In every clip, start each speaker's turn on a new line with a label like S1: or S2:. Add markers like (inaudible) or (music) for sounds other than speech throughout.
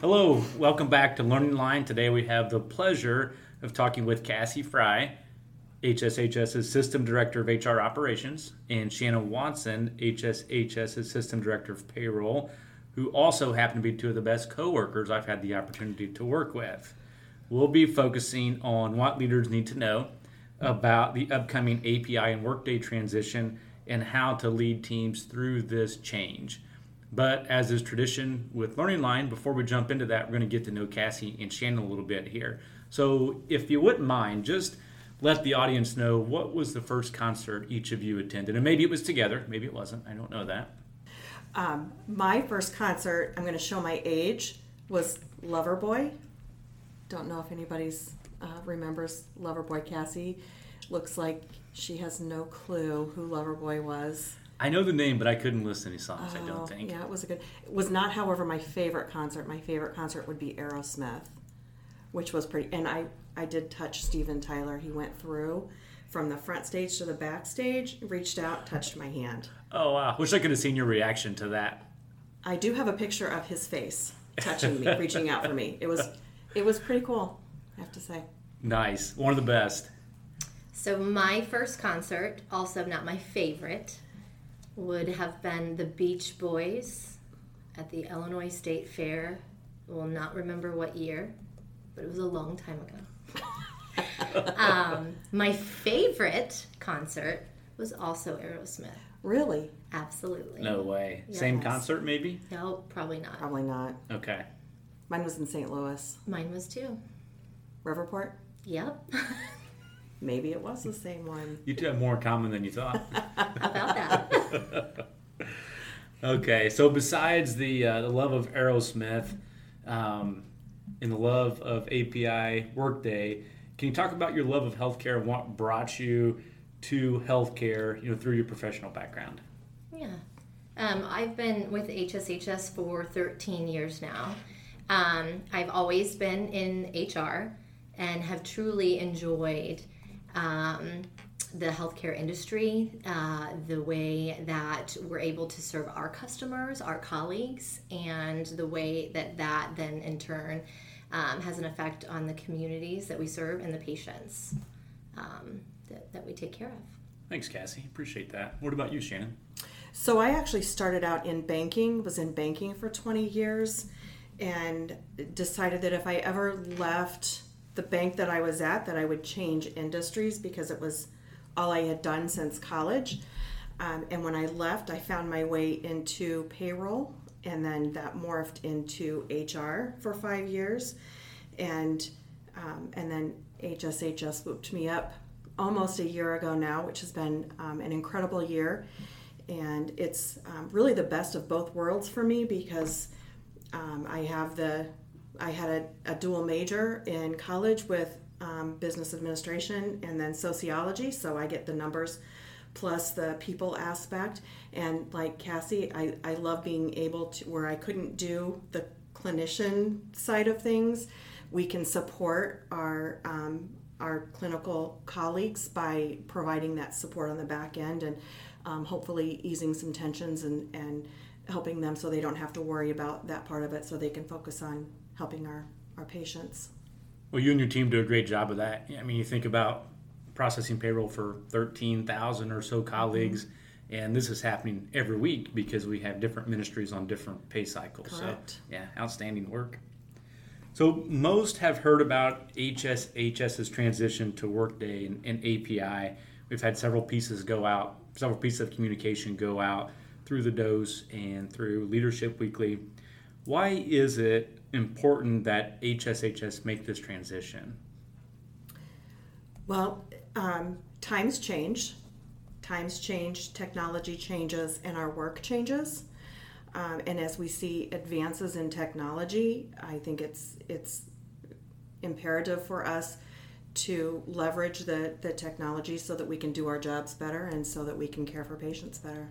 S1: Hello, welcome back to Learning Line. Today we have the pleasure of talking with Cassie Frye, HSHS's System Director of HR Operations, and Shannon Watson, HSHS's System Director of Payroll, who also happen to be two of the best coworkers I've had the opportunity to work with. We'll be focusing on what leaders need to know about the upcoming API and Workday transition and how to lead teams through this change. But as is tradition with Learning Line, before we jump into that, we're going to get to know Cassie and Shannon a little bit here. So, if you wouldn't mind, just let the audience know what was the first concert each of you attended. And maybe it was together, maybe it wasn't. I don't know that.
S2: Um, my first concert, I'm going to show my age, was Loverboy. Don't know if anybody's uh, remembers Loverboy Cassie. Looks like she has no clue who Loverboy was.
S1: I know the name, but I couldn't list any songs. I
S2: Oh,
S1: don't think.
S2: Yeah, it was a good. It was not, however, my favorite concert. My favorite concert would be Aerosmith, which was pretty. And I, I did touch Steven Tyler. He went through from the front stage to the backstage, reached out, touched my hand.
S1: Oh wow! Wish I could have seen your reaction to that.
S2: I do have a picture of his face touching me, reaching out for me. It was, it was pretty cool. I have to say.
S1: Nice, one of the best.
S3: So my first concert, also not my favorite, would have been the Beach Boys at the Illinois State Fair. Will not remember what year, but it was a long time ago. (laughs) um, my favorite concert was also Aerosmith.
S2: Really?
S3: Absolutely.
S1: No way. Same concert, maybe.
S3: No, probably not.
S2: Probably not.
S1: Okay.
S2: Mine was in St. Louis.
S3: Mine was too.
S2: Riverport?
S3: Yep.
S2: Maybe it was the same one.
S1: You two have more in common than you thought. (laughs)
S3: About that. (laughs)
S1: okay, so besides the uh, the love of Aerosmith, um, and the love of API Workday, can you talk about your love of healthcare and what brought you to healthcare? You know, through your professional background.
S3: Yeah. Um, I've been with HSHS for 13 years now. Um, I've always been in HR and have truly enjoyed um, the healthcare industry, uh, the way that we're able to serve our customers, our colleagues, and the way that that then in turn um, has an effect on the communities that we serve and the patients um, that, that we take care of.
S1: Thanks, Cassie. Appreciate that. What about you, Shannon?
S2: So I actually started out in banking, was in banking for 20 years, and decided that if I ever left the bank that I was at, that I would change industries because it was all I had done since college. Um, and when I left, I found my way into payroll, and then that morphed into HR for five years, and um, and then HSHS swooped me up almost a year ago now, which has been um, an incredible year, and it's um, really the best of both worlds for me because um, I have the I had a, a dual major in college with um, business administration and then sociology, so I get the numbers plus the people aspect. And like Cassie, I, I love being able to, where I couldn't do the clinician side of things, we can support our, um, our clinical colleagues by providing that support on the back end and um, hopefully easing some tensions and, and helping them so they don't have to worry about that part of it so they can focus on helping our, our patients.
S1: Well, you and your team do a great job of that. I mean, you think about processing payroll for 13,000 or so colleagues, and this is happening every week because we have different ministries on different pay cycles.
S2: Correct.
S1: So, yeah, outstanding work. So, most have heard about HSHS's transition to Workday and, and API. We've had several pieces go out, several pieces of communication go out through the dose and through Leadership Weekly. Why is it important that HSHS make this transition?
S2: Well, um, times change. Times change, technology changes, and our work changes. Um, and as we see advances in technology, I think it's it's imperative for us to leverage the, the technology so that we can do our jobs better and so that we can care for patients better.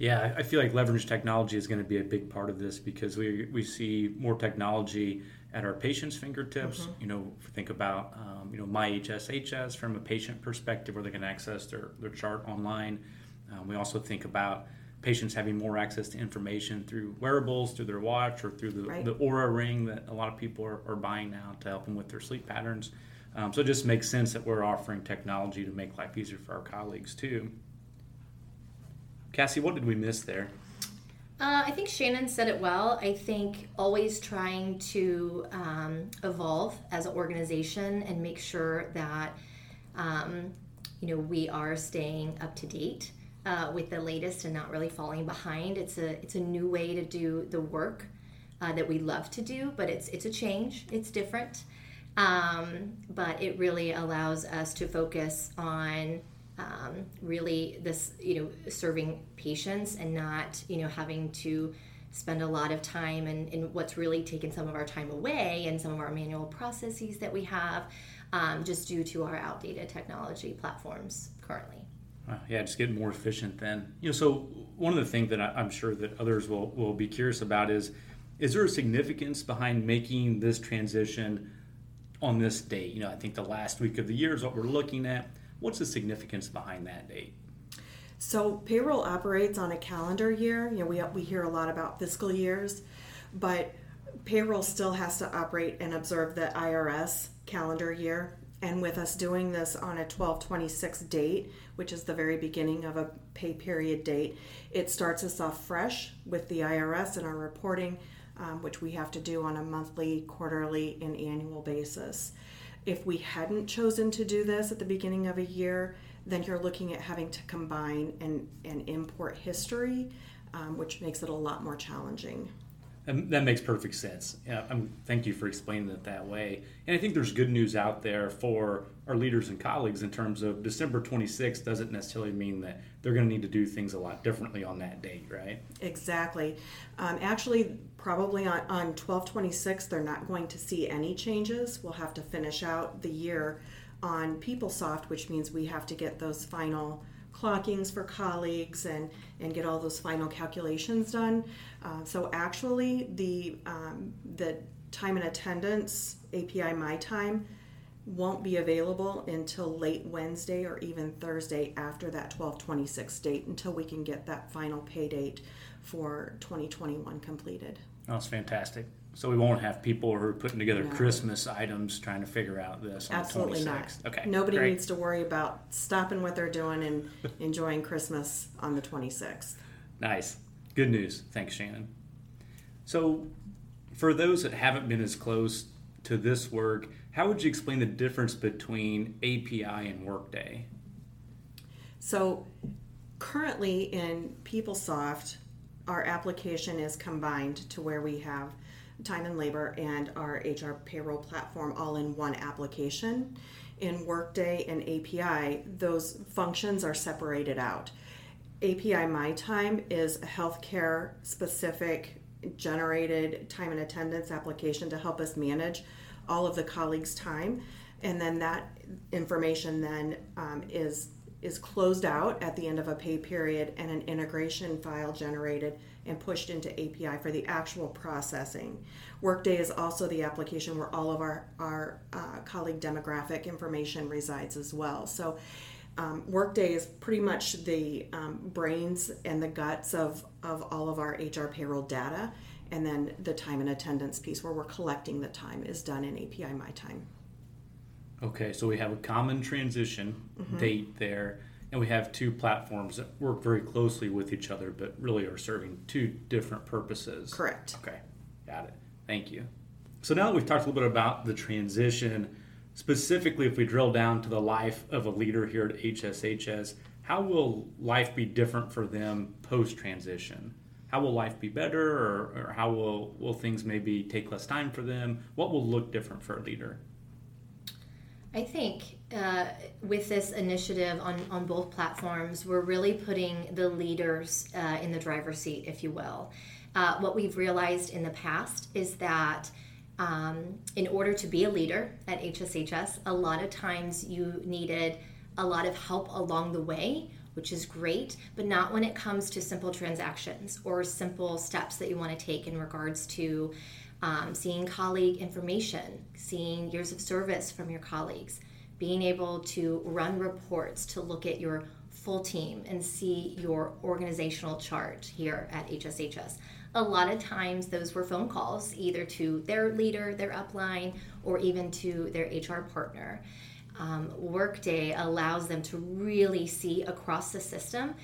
S1: Yeah, I- feel like leverage technology is going to be a big part of this because we, we see more technology at our patients' fingertips. You know, think about um, you know my HSHS from a patient perspective, where they can access their, their chart online. Um, we also think about patients having more access to information through wearables, through their watch, or through the,
S2: Right.
S1: the Oura ring that a lot of people are, are buying now to help them with their sleep patterns. Um, so it just makes sense that we're offering technology to make life easier for our colleagues too. Cassie, what did we miss there?
S3: Uh, I think Shannon said it well. I think always trying to um, evolve as an organization and make sure that um, you know we are staying up to date uh, with the latest and not really falling behind. It's a it's a new way to do the work uh, that we love to do, but it's it's a change. It's different, um, but it really allows us to focus on um, really this you know serving patients and not you know having to spend a lot of time and, and what's really taken some of our time away and some of our manual processes that we have um, just due to our outdated technology platforms currently
S1: yeah, just get more efficient then. You know, so one of the things that I, I'm sure that others will, will be curious about is, is there a significance behind making this transition on this date? You know, I think the last week of the year is what we're looking at. What's the significance behind that date?
S2: So payroll operates on a calendar year. You know, we, we hear a lot about fiscal years, but payroll still has to operate and observe the IRS calendar year. And with us doing this on a 1226 date, which is the very beginning of a pay period date, it starts us off fresh with the IRS and our reporting, um, which we have to do on a monthly, quarterly, and annual basis. If we hadn't chosen to do this at the beginning of a year, then you're looking at having to combine and, and import history, um, which makes it a lot more challenging.
S1: And that makes perfect sense. Yeah, I'm, thank you for explaining it that way. And I think there's good news out there for our leaders and colleagues in terms of December 26th doesn't necessarily mean that they're going to need to do things a lot differently on that date, right?
S2: Exactly. Um, actually, probably on, on 1226, they're not going to see any changes. We'll have to finish out the year on PeopleSoft, which means we have to get those final clockings for colleagues and, and get all those final calculations done. Uh, so actually, the, um, the time and attendance API My Time won't be available until late Wednesday or even Thursday after that 1226 date until we can get that final pay date for 2021 completed.
S1: Oh, That's fantastic. So we won't have people who are putting together
S2: No.
S1: Christmas items trying to figure out this on
S2: Absolutely
S1: the
S2: not.
S1: 26th. Okay.
S2: Nobody
S1: great.
S2: needs to worry about stopping what they're doing and (laughs) enjoying Christmas on the 26th.
S1: Nice. Good news. Thanks, Shannon. So, for those that haven't been as close to this work, how would you explain the difference between API and Workday?
S2: So currently in PeopleSoft, our application is combined to where we have time and labor and our HR payroll platform all in one application. In Workday and API, those functions are separated out. API My Time is a healthcare specific generated time and attendance application to help us manage all of the colleagues' time. And then that information then um, is is closed out at the end of a pay period and an integration file generated and pushed into API for the actual processing. Workday is also the application where all of our, our uh, colleague demographic information resides as well. So um, Workday is pretty much the um, brains and the guts of, of all of our HR payroll data. And then the time and attendance piece where we're collecting the time is done in API My Time.
S1: Okay, so we have a common transition mm-hmm. date there, and we have two platforms that work very closely with each other, but really are serving two different purposes.
S2: Correct.
S1: Okay, got it. Thank you. So now that we've talked a little bit about the transition, specifically if we drill down to the life of a leader here at HSHS, how will life be different for them post transition? How will life be better, or, or how will, will things maybe take less time for them? What will look different for a leader?
S3: I think uh, with this initiative on, on both platforms, we're really putting the leaders uh, in the driver's seat, if you will. Uh, what we've realized in the past is that um, in order to be a leader at HSHS, a lot of times you needed a lot of help along the way, which is great, but not when it comes to simple transactions or simple steps that you want to take in regards to um, seeing colleague information, seeing years of service from your colleagues, being able to run reports to look at your full team and see your organizational chart here at HSHS. A lot of times, those were phone calls either to their leader, their upline, or even to their HR partner. Um, Workday allows them to really see across the system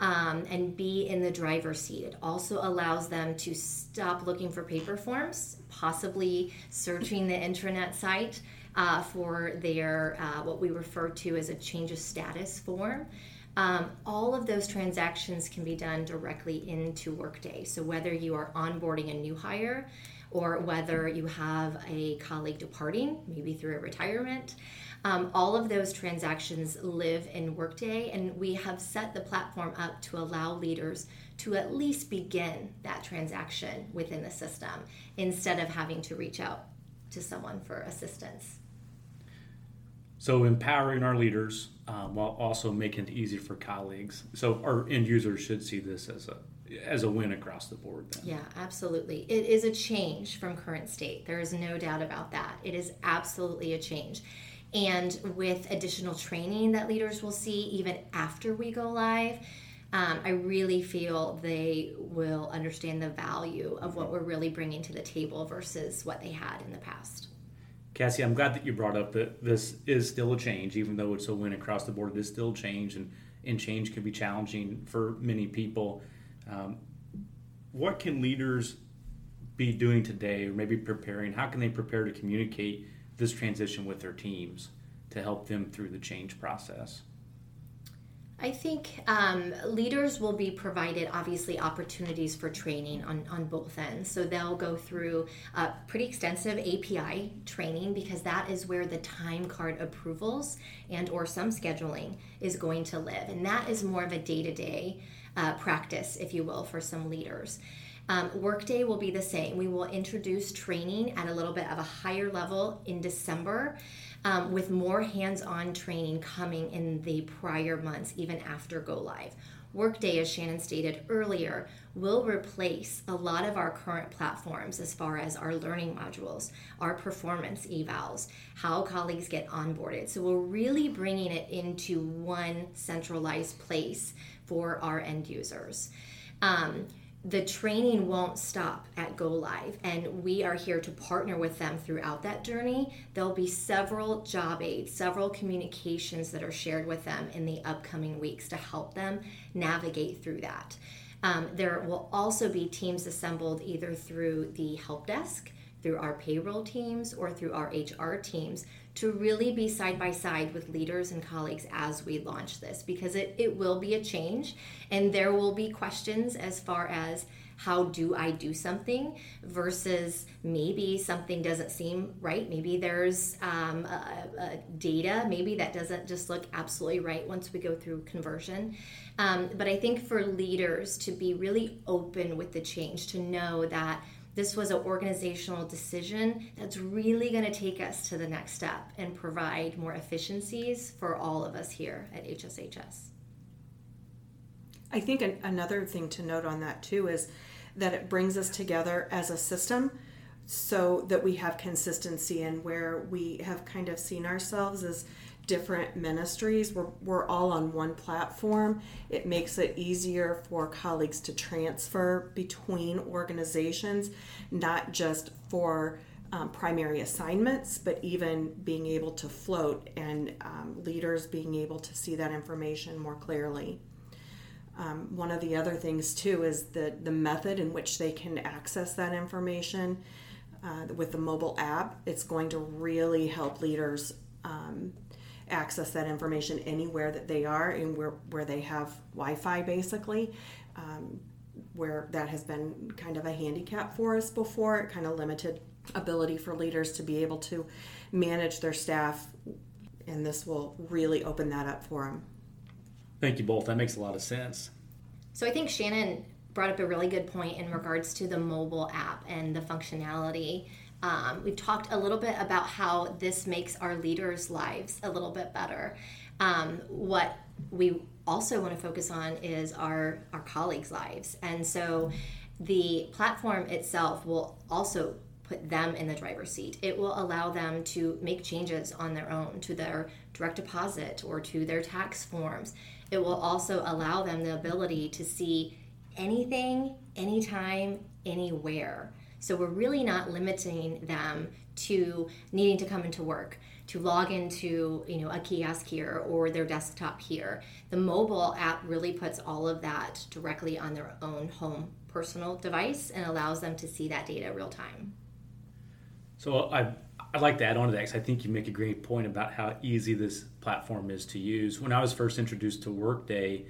S3: um, and be in the driver's seat. It also allows them to stop looking for paper forms, possibly searching the intranet site uh, for their uh, what we refer to as a change of status form. Um, all of those transactions can be done directly into Workday. So whether you are onboarding a new hire or whether you have a colleague departing, maybe through a retirement, um, all of those transactions live in Workday, and we have set the platform up to allow leaders to at least begin that transaction within the system instead of having to reach out to someone for assistance.
S1: So, empowering our leaders um, while also making it easy for colleagues. So, our end users should see this as a as a win across the board. Then.
S3: Yeah, absolutely. It is a change from current state. There is no doubt about that. It is absolutely a change and with additional training that leaders will see even after we go live um, i really feel they will understand the value of what we're really bringing to the table versus what they had in the past.
S1: Cassie i'm glad that you brought up that this is still a change even though it's a win across the board it is still change and, and change can be challenging for many people. Um, what can leaders be doing today or maybe preparing? How can they prepare to communicate this transition with their teams to help them through the change process?
S3: I think um, leaders will be provided obviously opportunities for training on, on both ends. So they'll go through a pretty extensive API training because that is where the time card approvals and or some scheduling is going to live. And that is more of a day-to-day uh, practice, if you will, for some leaders. Um, Workday will be the same. We will introduce training at a little bit of a higher level in December. Um, with more hands on training coming in the prior months, even after go live. Workday, as Shannon stated earlier, will replace a lot of our current platforms as far as our learning modules, our performance evals, how colleagues get onboarded. So we're really bringing it into one centralized place for our end users. Um, the training won't stop at go live and we are here to partner with them throughout that journey. There'll be several job aids several communications that are shared with them in the upcoming weeks to help them navigate through that. Um, there will also be teams assembled either through the help desk through our payroll teams or through our hr teams to really be side by side with leaders and colleagues as we launch this because it, it will be a change and there will be questions as far as how do I do something versus maybe something doesn't seem right. Maybe there's um, a, a data, maybe that doesn't just look absolutely right once we go through conversion. Um, but I think for leaders to be really open with the change, to know that this was an organizational decision that's really going to take us to the next step and provide more efficiencies for all of us here at HSHS.
S2: I think an, another thing to note on that too is that it brings us together as a system so that we have consistency and where we have kind of seen ourselves as different ministries. We're, we're all on one platform. It makes it easier for colleagues to transfer between organizations, not just for um, primary assignments, but even being able to float and um, leaders being able to see that information more clearly. Um, one of the other things too is the the method in which they can access that information uh, with the mobile app. It's going to really help leaders um, access that information anywhere that they are and where, where they have Wi-Fi basically. Um, where that has been kind of a handicap for us before, it kind of limited ability for leaders to be able to manage their staff, and this will really open that up for them.
S1: Thank you both. That makes a lot of sense.
S3: So I think Shannon brought up a really good point in regards to the mobile app and the functionality um, we've talked a little bit about how this makes our leaders' lives a little bit better. Um, what we also want to focus on is our, our colleagues' lives. And so the platform itself will also put them in the driver's seat. It will allow them to make changes on their own to their direct deposit or to their tax forms. It will also allow them the ability to see anything, anytime, anywhere. So we're really not limiting them to needing to come into work to log into you know a kiosk here or their desktop here the mobile app really puts all of that directly on their own home personal device and allows them to see that data real time
S1: so i I'd like to add on to that because I think you make a great point about how easy this platform is to use. When I was first introduced to Workday,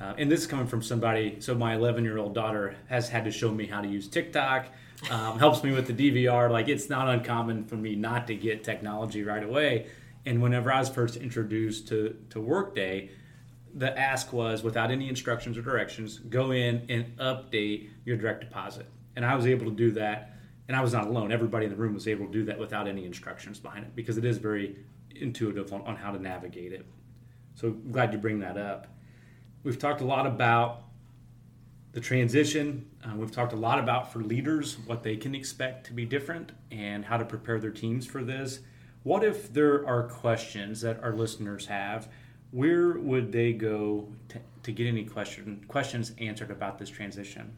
S1: uh, and this is coming from somebody, so my 11 year old daughter has had to show me how to use TikTok, um, helps me with the DVR. Like it's not uncommon for me not to get technology right away. And whenever I was first introduced to, to Workday, the ask was without any instructions or directions, go in and update your direct deposit. And I was able to do that. And I was not alone. Everybody in the room was able to do that without any instructions behind it because it is very intuitive on, on how to navigate it. So glad you bring that up. We've talked a lot about the transition. Uh, we've talked a lot about for leaders what they can expect to be different and how to prepare their teams for this. What if there are questions that our listeners have? Where would they go to, to get any question, questions answered about this transition?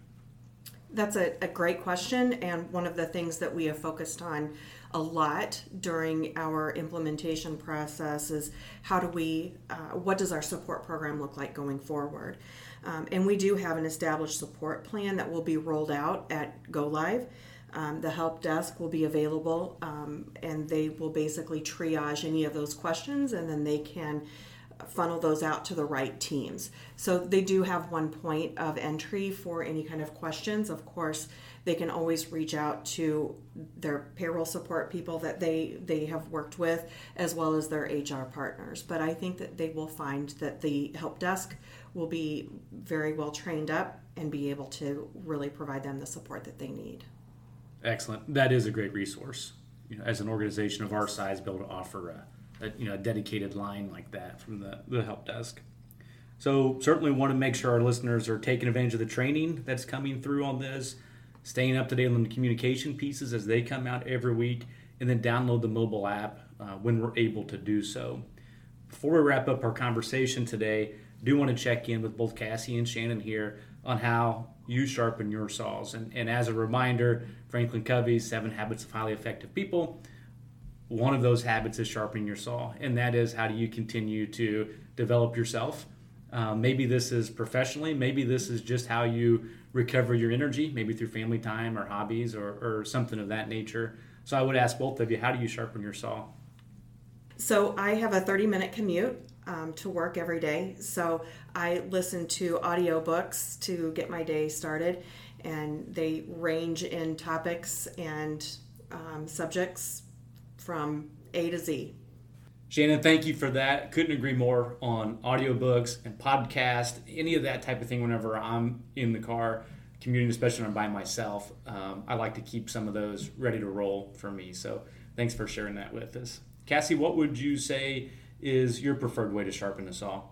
S2: That's a, a great question, and one of the things that we have focused on a lot during our implementation process is how do we, uh, what does our support program look like going forward? Um, and we do have an established support plan that will be rolled out at Go Live. Um, the help desk will be available um, and they will basically triage any of those questions and then they can funnel those out to the right teams. So they do have one point of entry for any kind of questions. Of course, they can always reach out to their payroll support people that they they have worked with as well as their HR partners. But I think that they will find that the help desk will be very well trained up and be able to really provide them the support that they need.
S1: Excellent. That is a great resource. You know, as an organization of our size, be able to offer a, a you know a dedicated line like that from the, the help desk. So certainly want to make sure our listeners are taking advantage of the training that's coming through on this staying up to date on the communication pieces as they come out every week, and then download the mobile app uh, when we're able to do so. Before we wrap up our conversation today, do want to check in with both Cassie and Shannon here on how you sharpen your saws. And, and as a reminder, Franklin Covey's Seven Habits of Highly Effective People, one of those habits is sharpening your saw. And that is how do you continue to develop yourself? Uh, maybe this is professionally, maybe this is just how you recover your energy, maybe through family time or hobbies or, or something of that nature. So I would ask both of you, how do you sharpen your saw?
S2: So I have a 30 minute commute um, to work every day. So I listen to audiobooks to get my day started, and they range in topics and um, subjects from A to Z.
S1: Shannon, thank you for that. Couldn't agree more on audiobooks and podcast, any of that type of thing whenever I'm in the car commuting, especially when I'm by myself. Um, I like to keep some of those ready to roll for me. So thanks for sharing that with us. Cassie, what would you say is your preferred way to sharpen a saw?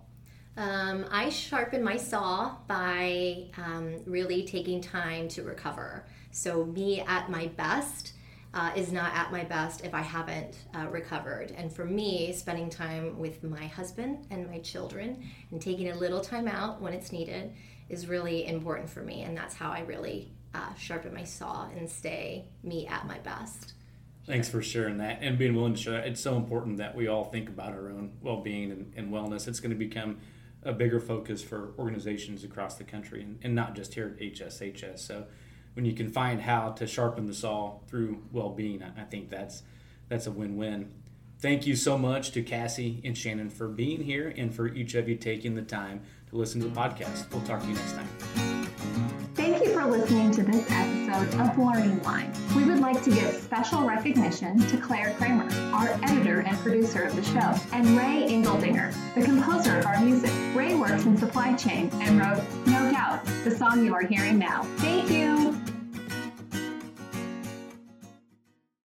S3: Um, I sharpen my saw by um, really taking time to recover. So, me at my best uh, is not at my best if I haven't uh, recovered. And for me, spending time with my husband and my children and taking a little time out when it's needed is really important for me. And that's how I really uh, sharpen my saw and stay me at my best.
S1: Thanks for sharing that and being willing to share. That. It's so important that we all think about our own well being and, and, wellness. It's going to become a bigger focus for organizations across the country and, and not just here at HSHS. So, when you can find how to sharpen the saw through well-being, I think that's that's a win-win. Thank you so much to Cassie and Shannon for being here and for each of you taking the time to listen to the podcast. We'll talk to you next time.
S4: Thank you for listening to this episode of Learning Line. We would like to give special recognition to Claire Kramer, our editor and producer of the show, and Ray Ingeldinger, the composer of our music. Ray works in supply chain and wrote No Doubt, the song you are hearing now. Thank you.